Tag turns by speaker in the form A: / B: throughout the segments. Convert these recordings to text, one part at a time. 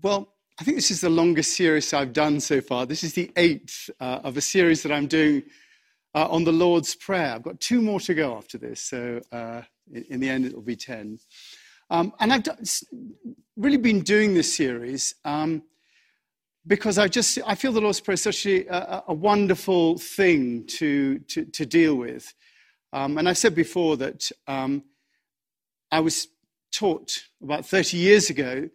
A: Well, I think this is the longest series I've done so far. This is the eighth uh, of a series that I'm doing uh, on the Lord's Prayer. I've got two more to go after this, so uh, in, in, the end, it'll be 10. Um, and I've done, really been doing this series um, because I just I feel the Lord's Prayer is such a, a wonderful thing to, to, to deal with. Um, and I said before that um, I was taught about 30 years ago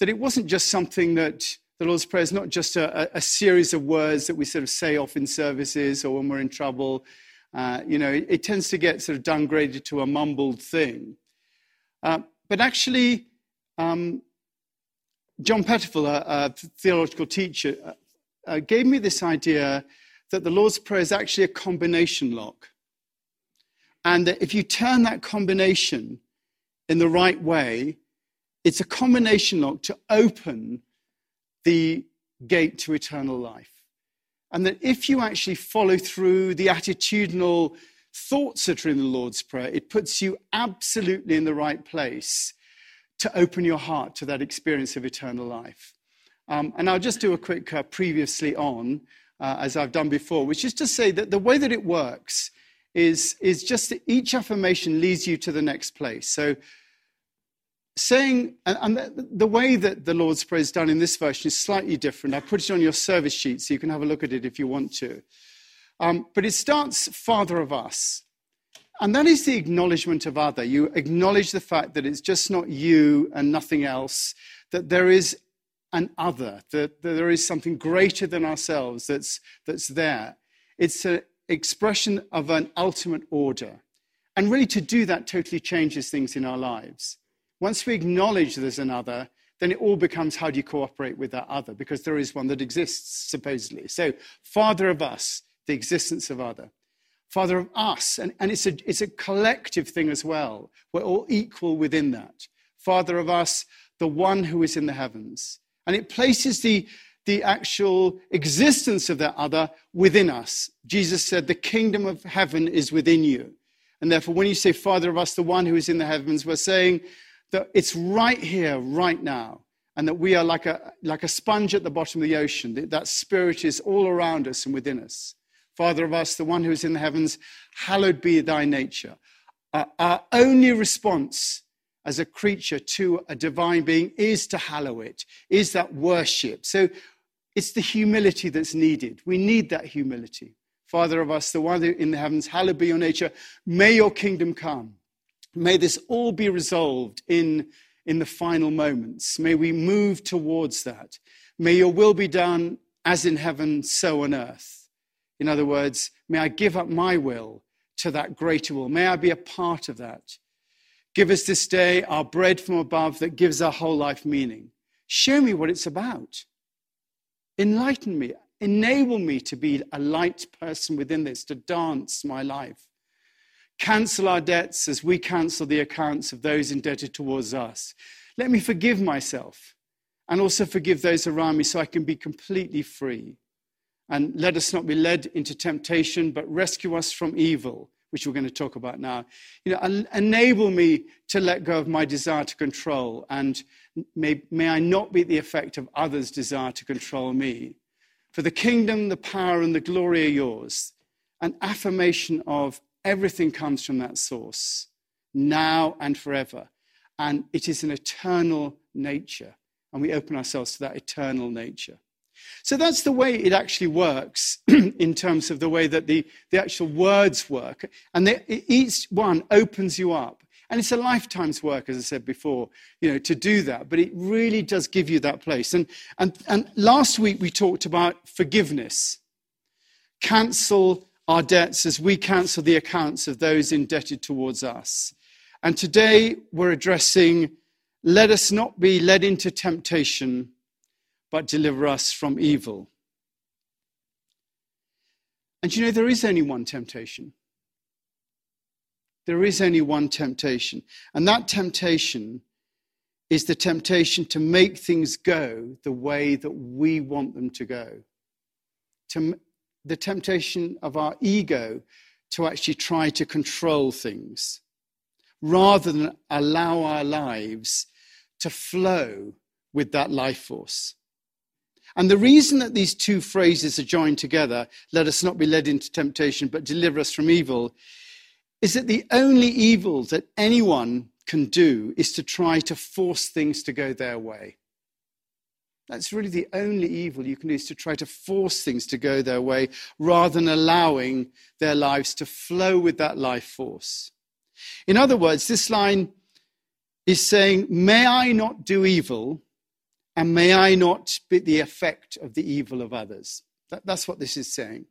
A: that it wasn't just something that the Lord's Prayer is not just a, a, series of words that we sort of say off in services or when we're in trouble. Uh, you know, it, it, tends to get sort of downgraded to a mumbled thing. Uh, but actually, um, John Pettifer, a, a theological teacher, uh, uh, gave me this idea that the Lord's Prayer is actually a combination lock. And that if you turn that combination in the right way, it's a combination lock to open the gate to eternal life. And that if you actually follow through the attitudinal thoughts that are in the Lord's Prayer, it puts you absolutely in the right place to open your heart to that experience of eternal life. Um, and I'll just do a quick uh, previously on, uh, as I've done before, which is to say that the way that it works is, is just that each affirmation leads you to the next place. So saying, and the way that the Lord's Prayer is done in this version is slightly different. I put it on your service sheet so you can have a look at it if you want to. Um, but it starts, Father of us. And that is the acknowledgement of other. You acknowledge the fact that it's just not you and nothing else, that there is an other, that, that there is something greater than ourselves that's, that's there. It's an expression of an ultimate order. And really, to do that totally changes things in our lives. Once we acknowledge there's another, then it all becomes how do you cooperate with that other? Because there is one that exists, supposedly. So, Father of us, the existence of other. Father of us, and, and it's, a, it's a collective thing as well. We're all equal within that. Father of us, the one who is in the heavens. And it places the, the actual existence of that other within us. Jesus said, The kingdom of heaven is within you. And therefore, when you say, Father of us, the one who is in the heavens, we're saying, that it's right here, right now, and that we are like a, like a sponge at the bottom of the ocean. That, that spirit is all around us and within us. Father of us, the one who is in the heavens, hallowed be thy nature. Uh, our only response as a creature to a divine being is to hallow it, is that worship. So it's the humility that's needed. We need that humility. Father of us, the one in the heavens, hallowed be your nature. May your kingdom come. May this all be resolved in, in the final moments. May we move towards that. May your will be done as in heaven, so on earth. In other words, may I give up my will to that greater will. May I be a part of that. Give us this day our bread from above that gives our whole life meaning. Show me what it's about. Enlighten me. Enable me to be a light person within this, to dance my life. Cancel our debts as we cancel the accounts of those indebted towards us. Let me forgive myself and also forgive those around me so I can be completely free. And let us not be led into temptation, but rescue us from evil, which we're going to talk about now. You know, enable me to let go of my desire to control, and may, may I not be the effect of others' desire to control me. For the kingdom, the power, and the glory are yours. An affirmation of Everything comes from that source, now and forever. And it is an eternal nature. And we open ourselves to that eternal nature. So that's the way it actually works in terms of the way that the, the actual words work. And they, each one opens you up. And it's a lifetime's work, as I said before, you know, to do that. But it really does give you that place. And, and, and last week we talked about forgiveness. Cancel our debts as we cancel the accounts of those indebted towards us. And today we're addressing let us not be led into temptation, but deliver us from evil. And you know, there is only one temptation. There is only one temptation. And that temptation is the temptation to make things go the way that we want them to go. To, the temptation of our ego to actually try to control things rather than allow our lives to flow with that life force. And the reason that these two phrases are joined together, let us not be led into temptation, but deliver us from evil, is that the only evil that anyone can do is to try to force things to go their way. That's really the only evil you can do is to try to force things to go their way rather than allowing their lives to flow with that life force. In other words, this line is saying, May I not do evil, and may I not be the effect of the evil of others. That, that's what this is saying.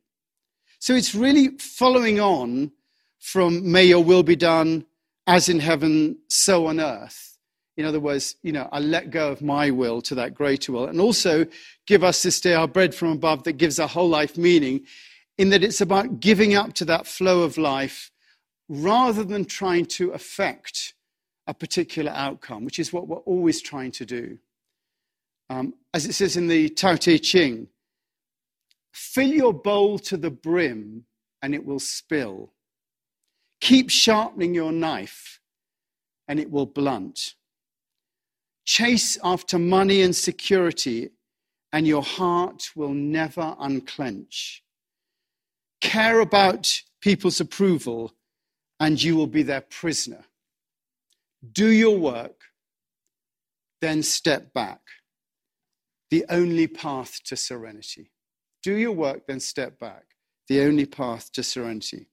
A: So it's really following on from May your will be done as in heaven, so on earth. In other words, you know, I let go of my will to that greater will. And also give us this day our bread from above that gives our whole life meaning, in that it's about giving up to that flow of life rather than trying to affect a particular outcome, which is what we're always trying to do. Um, as it says in the Tao Te Ching, fill your bowl to the brim and it will spill. Keep sharpening your knife and it will blunt. Chase after money and security and your heart will never unclench. Care about people's approval and you will be their prisoner. Do your work, then step back. The only path to serenity. Do your work, then step back. The only path to serenity.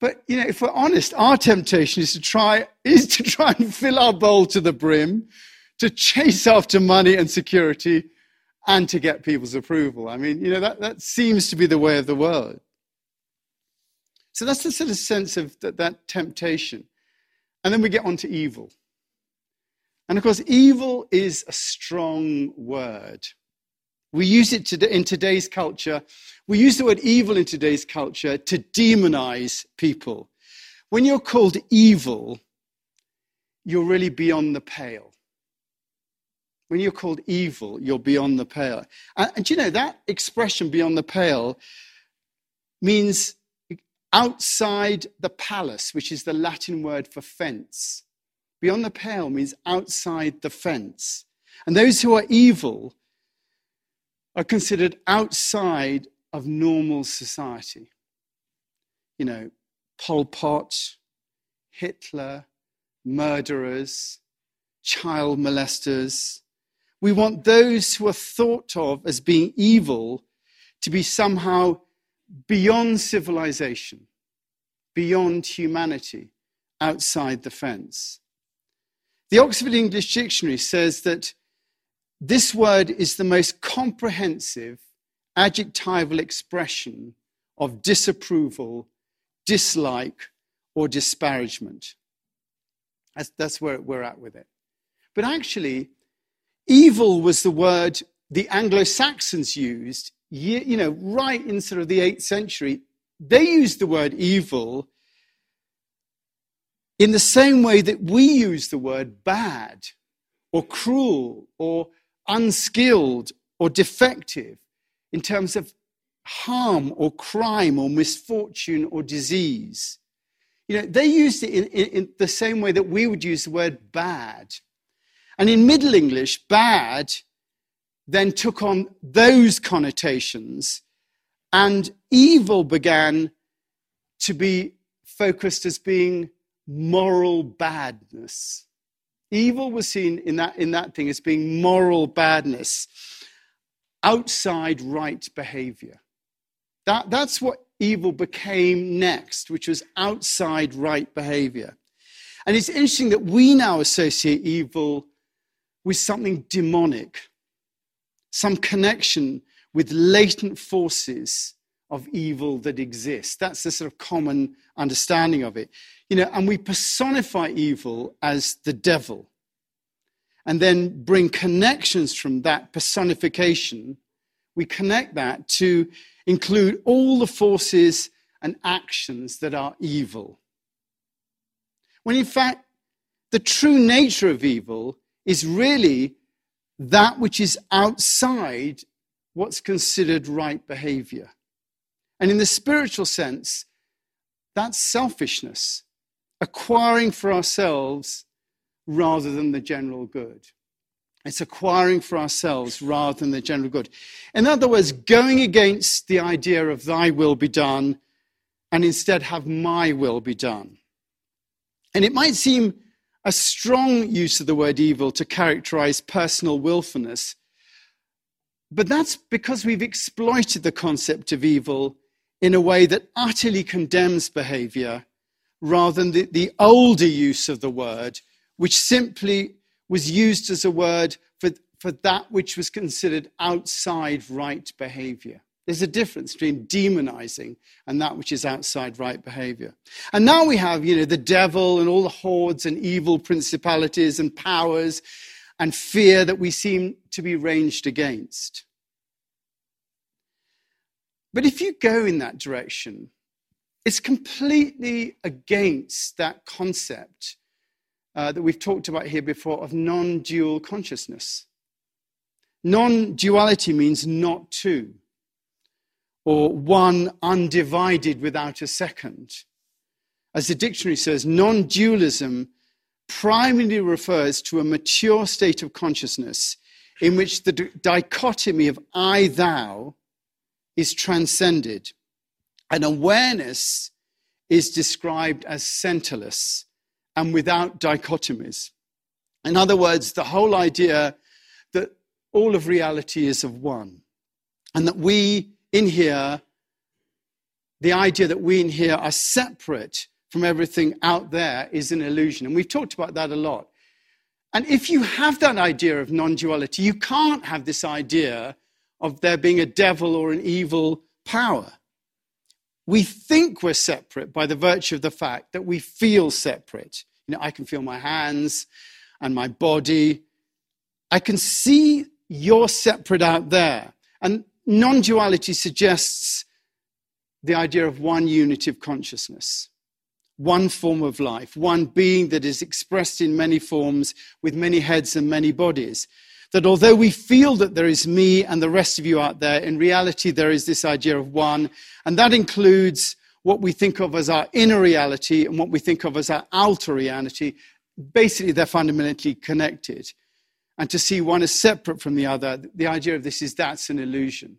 A: But you know, if we're honest, our temptation is to try is to try and fill our bowl to the brim, to chase after money and security, and to get people's approval. I mean, you know, that, that seems to be the way of the world. So that's the sort of sense of that, that temptation. And then we get on to evil. And of course, evil is a strong word. We use it in today's culture. We use the word evil in today's culture to demonize people. When you're called evil, you're really beyond the pale. When you're called evil, you're beyond the pale. And, and you know, that expression beyond the pale means outside the palus, which is the Latin word for fence. Beyond the pale means outside the fence. And those who are evil are considered outside of normal society. You know, Pol Pot, Hitler, murderers, child molesters. We want those who are thought of as being evil to be somehow beyond civilization, beyond humanity, outside the fence. The Oxford English Dictionary says that this word is the most comprehensive adjectival expression of disapproval, dislike, or disparagement. That's, that's where we're at with it. But actually, evil was the word the Anglo Saxons used you know, right in sort of the 8th century, they used the word evil in the same way that we use the word bad or cruel or unskilled or defective in terms of harm or crime or misfortune or disease. You know, they used it in, in, in, the same way that we would use the word bad. And in Middle English, bad then took on those connotations, and evil began to be focused as being moral badness. Evil was seen in that, in that thing as being moral badness, outside right behavior. That, that's what evil became next, which was outside right behavior. And it's interesting that we now associate evil with something demonic some connection with latent forces of evil that exists. That's the sort of common understanding of it. You know, and we personify evil as the devil and then bring connections from that personification. We connect that to include all the forces and actions that are evil. When in fact, the true nature of evil is really that which is outside what's considered right behavior. And in the spiritual sense, that's selfishness, acquiring for ourselves rather than the general good. It's acquiring for ourselves rather than the general good. In other words, going against the idea of thy will be done and instead have my will be done. And it might seem a strong use of the word evil to characterize personal willfulness, but that's because we've exploited the concept of evil in a way that utterly condemns behavior rather than the, the older use of the word, which simply was used as a word for, for that which was considered outside right behavior. There's a difference between demonizing and that which is outside right behavior. And now we have, you know, the devil and all the hordes and evil principalities and powers and fear that we seem to be ranged against. But if you go in that direction, it's completely against that concept uh, that we've talked about here before of non dual consciousness. Non duality means not two, or one undivided without a second. As the dictionary says, non dualism primarily refers to a mature state of consciousness in which the dichotomy of I thou is transcended. And awareness is described as centerless and without dichotomies. In other words, the whole idea that all of reality is of one, and that we in here, the idea that we in here are separate from everything out there is an illusion. And we've talked about that a lot. And if you have that idea of non duality, you can't have this idea of there being a devil or an evil power. We think we're separate by the virtue of the fact that we feel separate. You know, I can feel my hands and my body. I can see you're separate out there. And non duality suggests the idea of one unity of consciousness, one form of life, one being that is expressed in many forms with many heads and many bodies that although we feel that there is me and the rest of you out there, in reality there is this idea of one, and that includes what we think of as our inner reality and what we think of as our outer reality. Basically, they're fundamentally connected. And to see one as separate from the other, the idea of this is that's an illusion.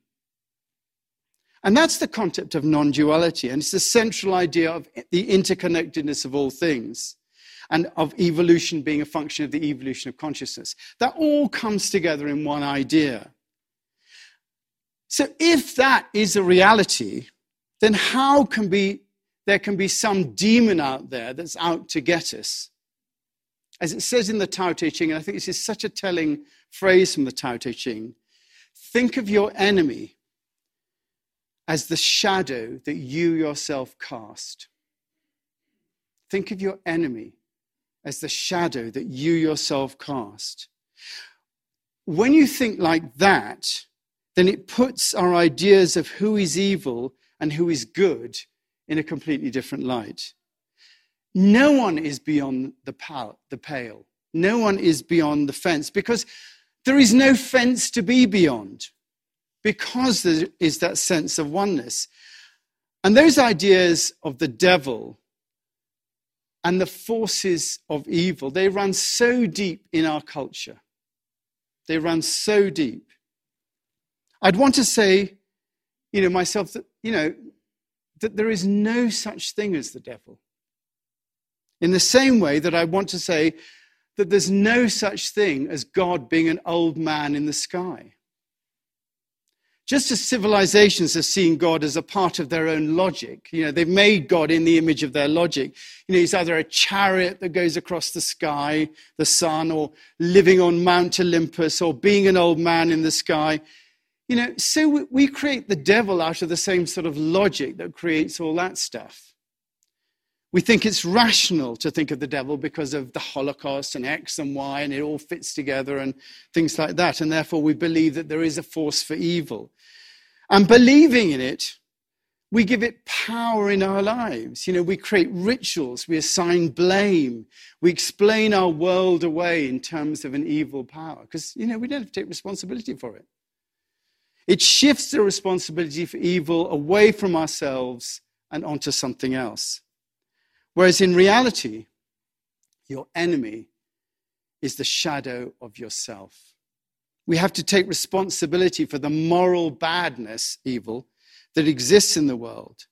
A: And that's the concept of non duality, and it's the central idea of the interconnectedness of all things and of evolution being a function of the evolution of consciousness. That all comes together in one idea. So, if that is a reality, then how can be, there can be some demon out there that's out to get us? As it says in the Tao Te Ching, and I think this is such a telling phrase from the Tao Te Ching think of your enemy as the shadow that you yourself cast. Think of your enemy as the shadow that you yourself cast. When you think like that, then it puts our ideas of who is evil and who is good in a completely different light. No one is beyond the, pal- the pale. No one is beyond the fence because there is no fence to be beyond because there is that sense of oneness. And those ideas of the devil and the forces of evil, they run so deep in our culture. They run so deep. I'd want to say, you know, myself that, you know, that there is no such thing as the devil. In the same way that I want to say that there's no such thing as God being an old man in the sky. Just as civilizations have seen God as a part of their own logic, you know, they've made God in the image of their logic. You know, he's either a chariot that goes across the sky, the sun, or living on Mount Olympus, or being an old man in the sky. You know, so we create the devil out of the same sort of logic that creates all that stuff. We think it's rational to think of the devil because of the Holocaust and X and Y, and it all fits together and things like that. And therefore, we believe that there is a force for evil. And believing in it, we give it power in our lives. You know, we create rituals, we assign blame, we explain our world away in terms of an evil power because, you know, we don't have to take responsibility for it. It shifts the responsibility for evil away from ourselves and onto something else. Whereas in reality, your enemy is the shadow of yourself. We have to take responsibility for the moral badness, evil, that exists in the world.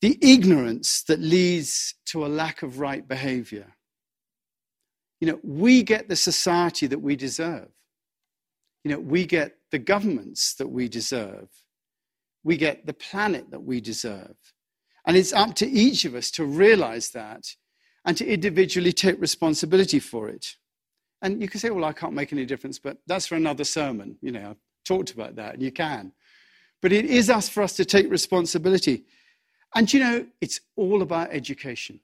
A: The ignorance that leads to a lack of right behavior. You know, we get the society that we deserve. You know, we get the governments that we deserve. We get the planet that we deserve. And it's up to each of us to realize that and to individually take responsibility for it. And you can say, well, I can't make any difference, but that's for another sermon. You know, I've talked about that, and you can. But it is us for us to take responsibility. And you know, it's all about education.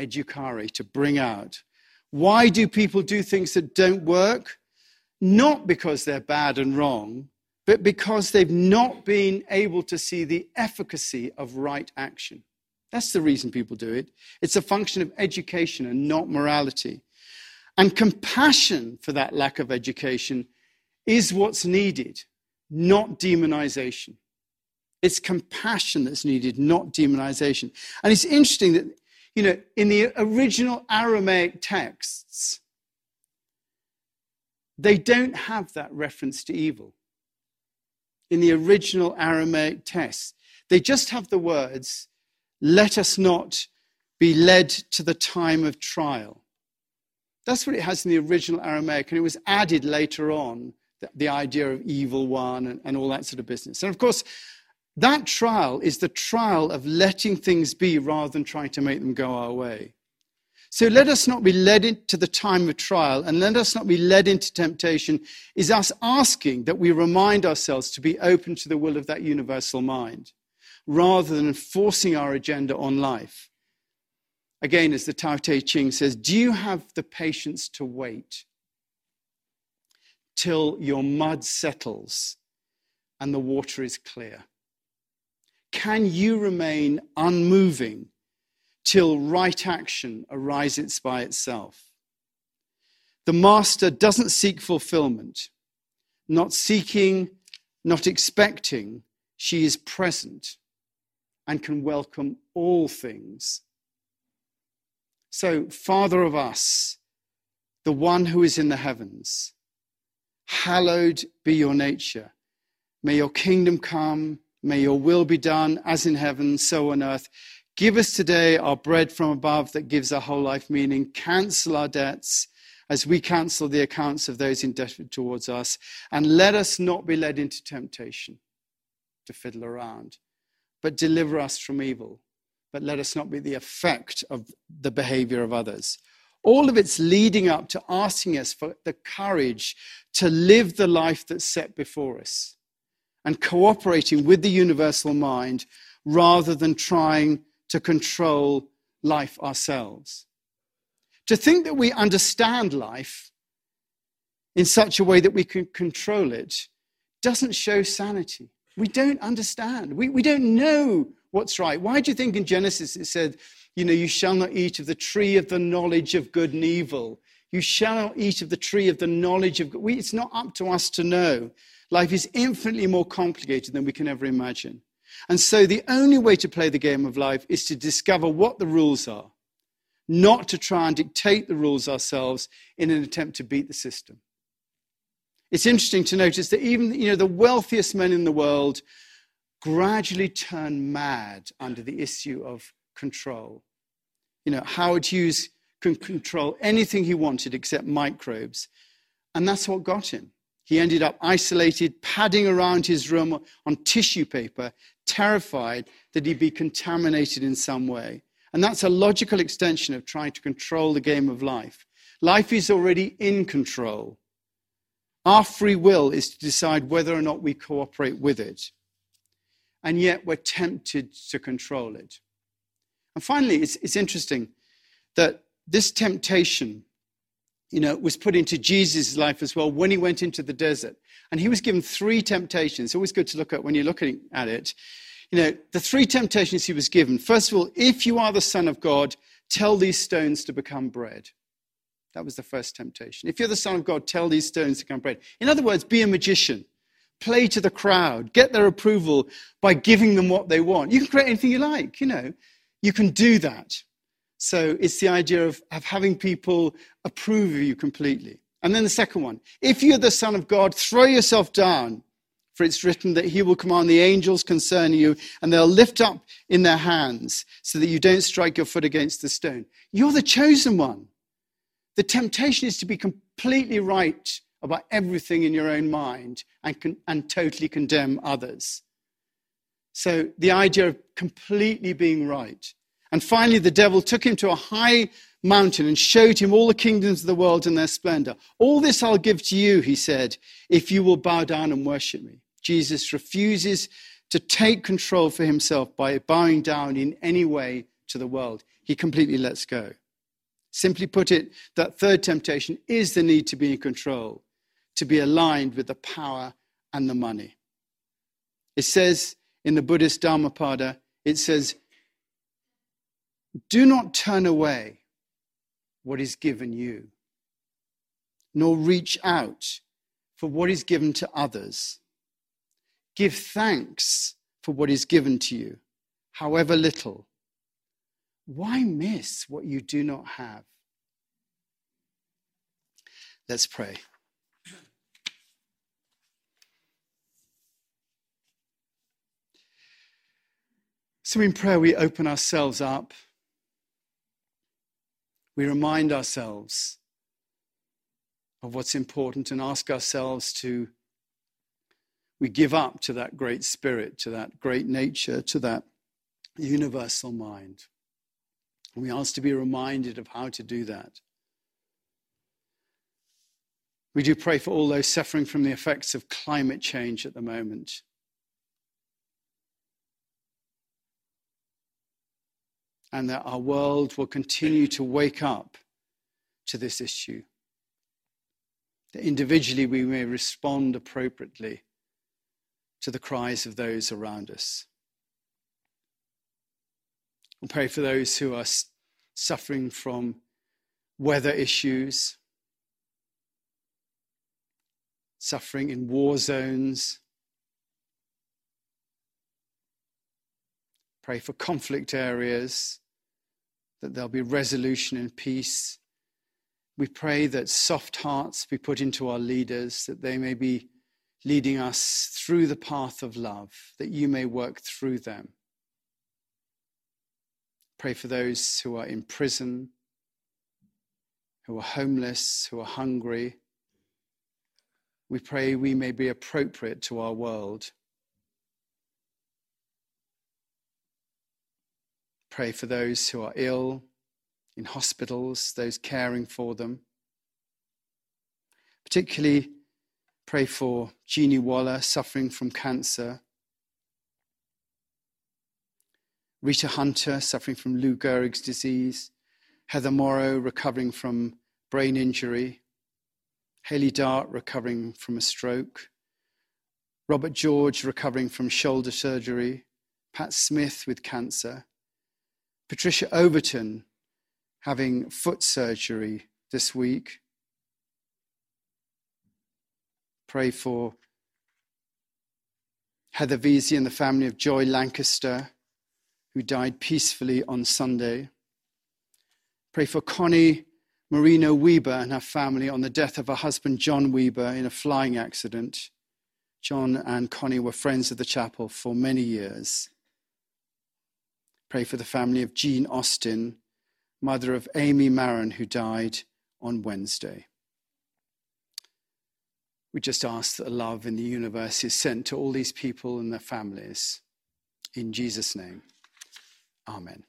A: Educare, to bring out. Why do people do things that don't work? Not because they're bad and wrong, but because they've not been able to see the efficacy of right action. That's the reason people do it. It's a function of education and not morality. And compassion for that lack of education is what's needed, not demonization. It's compassion that's needed, not demonization. And it's interesting that, you know, in the original Aramaic texts, they don't have that reference to evil. In the original Aramaic text, they just have the words, let us not be led to the time of trial. That's what it has in the original Aramaic, and it was added later on, the, the idea of evil one and, and all that sort of business. And of course, that trial is the trial of letting things be rather than trying to make them go our way. So let us not be led into the time of trial and let us not be led into temptation, is us asking that we remind ourselves to be open to the will of that universal mind rather than forcing our agenda on life. Again, as the Tao Te Ching says, do you have the patience to wait till your mud settles and the water is clear? Can you remain unmoving till right action arises by itself? The master doesn't seek fulfillment, not seeking, not expecting, she is present and can welcome all things so, Father of us, the one who is in the heavens, hallowed be your nature. May your kingdom come. May your will be done as in heaven, so on earth. Give us today our bread from above that gives our whole life meaning. Cancel our debts as we cancel the accounts of those indebted towards us. And let us not be led into temptation to fiddle around, but deliver us from evil but let us not be the effect of the behavior of others. All of it's leading up to asking us for the courage to live the life that's set before us and cooperating with the universal mind rather than trying to control life ourselves. To think that we understand life in such a way that we can control it doesn't show sanity. We don't understand. We, we don't know what's right. Why do you think in Genesis it said, you know, you shall not eat of the tree of the knowledge of good and evil? You shall not eat of the tree of the knowledge of good. It's not up to us to know. Life is infinitely more complicated than we can ever imagine. And so the only way to play the game of life is to discover what the rules are, not to try and dictate the rules ourselves in an attempt to beat the system. It's interesting to notice that even you know, the wealthiest men in the world gradually turn mad under the issue of control. You know, Howard Hughes can control anything he wanted except microbes. And that's what got him. He ended up isolated, padding around his room on tissue paper, terrified that he'd be contaminated in some way. And that's a logical extension of trying to control the game of life. Life is already in control. Our free will is to decide whether or not we cooperate with it and yet we're tempted to control it. And finally, it's, it's interesting that this temptation, you know, was put into Jesus' life as well when he went into the desert. And he was given three temptations. Always good to look at when you're looking at it. You know, the three temptations he was given. First of all, if you are the Son of God, tell these stones to become bread. That was the first temptation. If you're the Son of God, tell these stones to become bread. In other words, be a magician play to the crowd, get their approval by giving them what they want. You can create anything you like, you know. You can do that. So it's the idea of, of having people approve of you completely. And then the second one if you're the Son of God, throw yourself down. For it's written that he will command the angels concerning you, and they'll lift up in their hands so that you don't strike your foot against the stone. You're the chosen one. The temptation is to be completely right about everything in your own mind and, con- and totally condemn others. So the idea of completely being right. And finally, the devil took him to a high mountain and showed him all the kingdoms of the world and their splendor. All this I'll give to you, he said, if you will bow down and worship me. Jesus refuses to take control for himself by bowing down in any way to the world. He completely lets go. Simply put it, that third temptation is the need to be in control, to be aligned with the power and the money. It says in the Buddhist Dhammapada, it says, do not turn away what is given you, nor reach out for what is given to others. Give thanks for what is given to you, however little. Why miss what you do not have? Let's pray. So, in prayer, we open ourselves up. We remind ourselves of what's important and ask ourselves to we give up to that great spirit, to that great nature, to that universal mind. We ask to be reminded of how to do that. We do pray for all those suffering from the effects of climate change at the moment. And that our world will continue to wake up to this issue. That individually we may respond appropriately to the cries of those around us. We pray for those who are suffering from weather issues, suffering in war zones. Pray for conflict areas, that there'll be resolution and peace. We pray that soft hearts be put into our leaders, that they may be leading us through the path of love, that you may work through them. Pray for those who are in prison, who are homeless, who are hungry. We pray we may be appropriate to our world. Pray for those who are ill in hospitals, those caring for them. Particularly Pray for Jeannie Waller suffering from cancer. Rita Hunter suffering from Lou Gehrig's disease. Heather Morrow recovering from brain injury. Haley Dart recovering from a stroke. Robert George recovering from shoulder surgery. Pat Smith with cancer. Patricia Overton having foot surgery this week. Pray for Heather Vesey and the family of Joy Lancaster, who died peacefully on Sunday. Pray for Connie Marino Weber and her family on the death of her husband, John Weber, in a flying accident. John and Connie were friends of the chapel for many years. Pray for the family of Jean Austin, mother of Amy Maron, who died on Wednesday. We just ask that love in the universe is sent to all these people and their families. In Jesus' name, amen.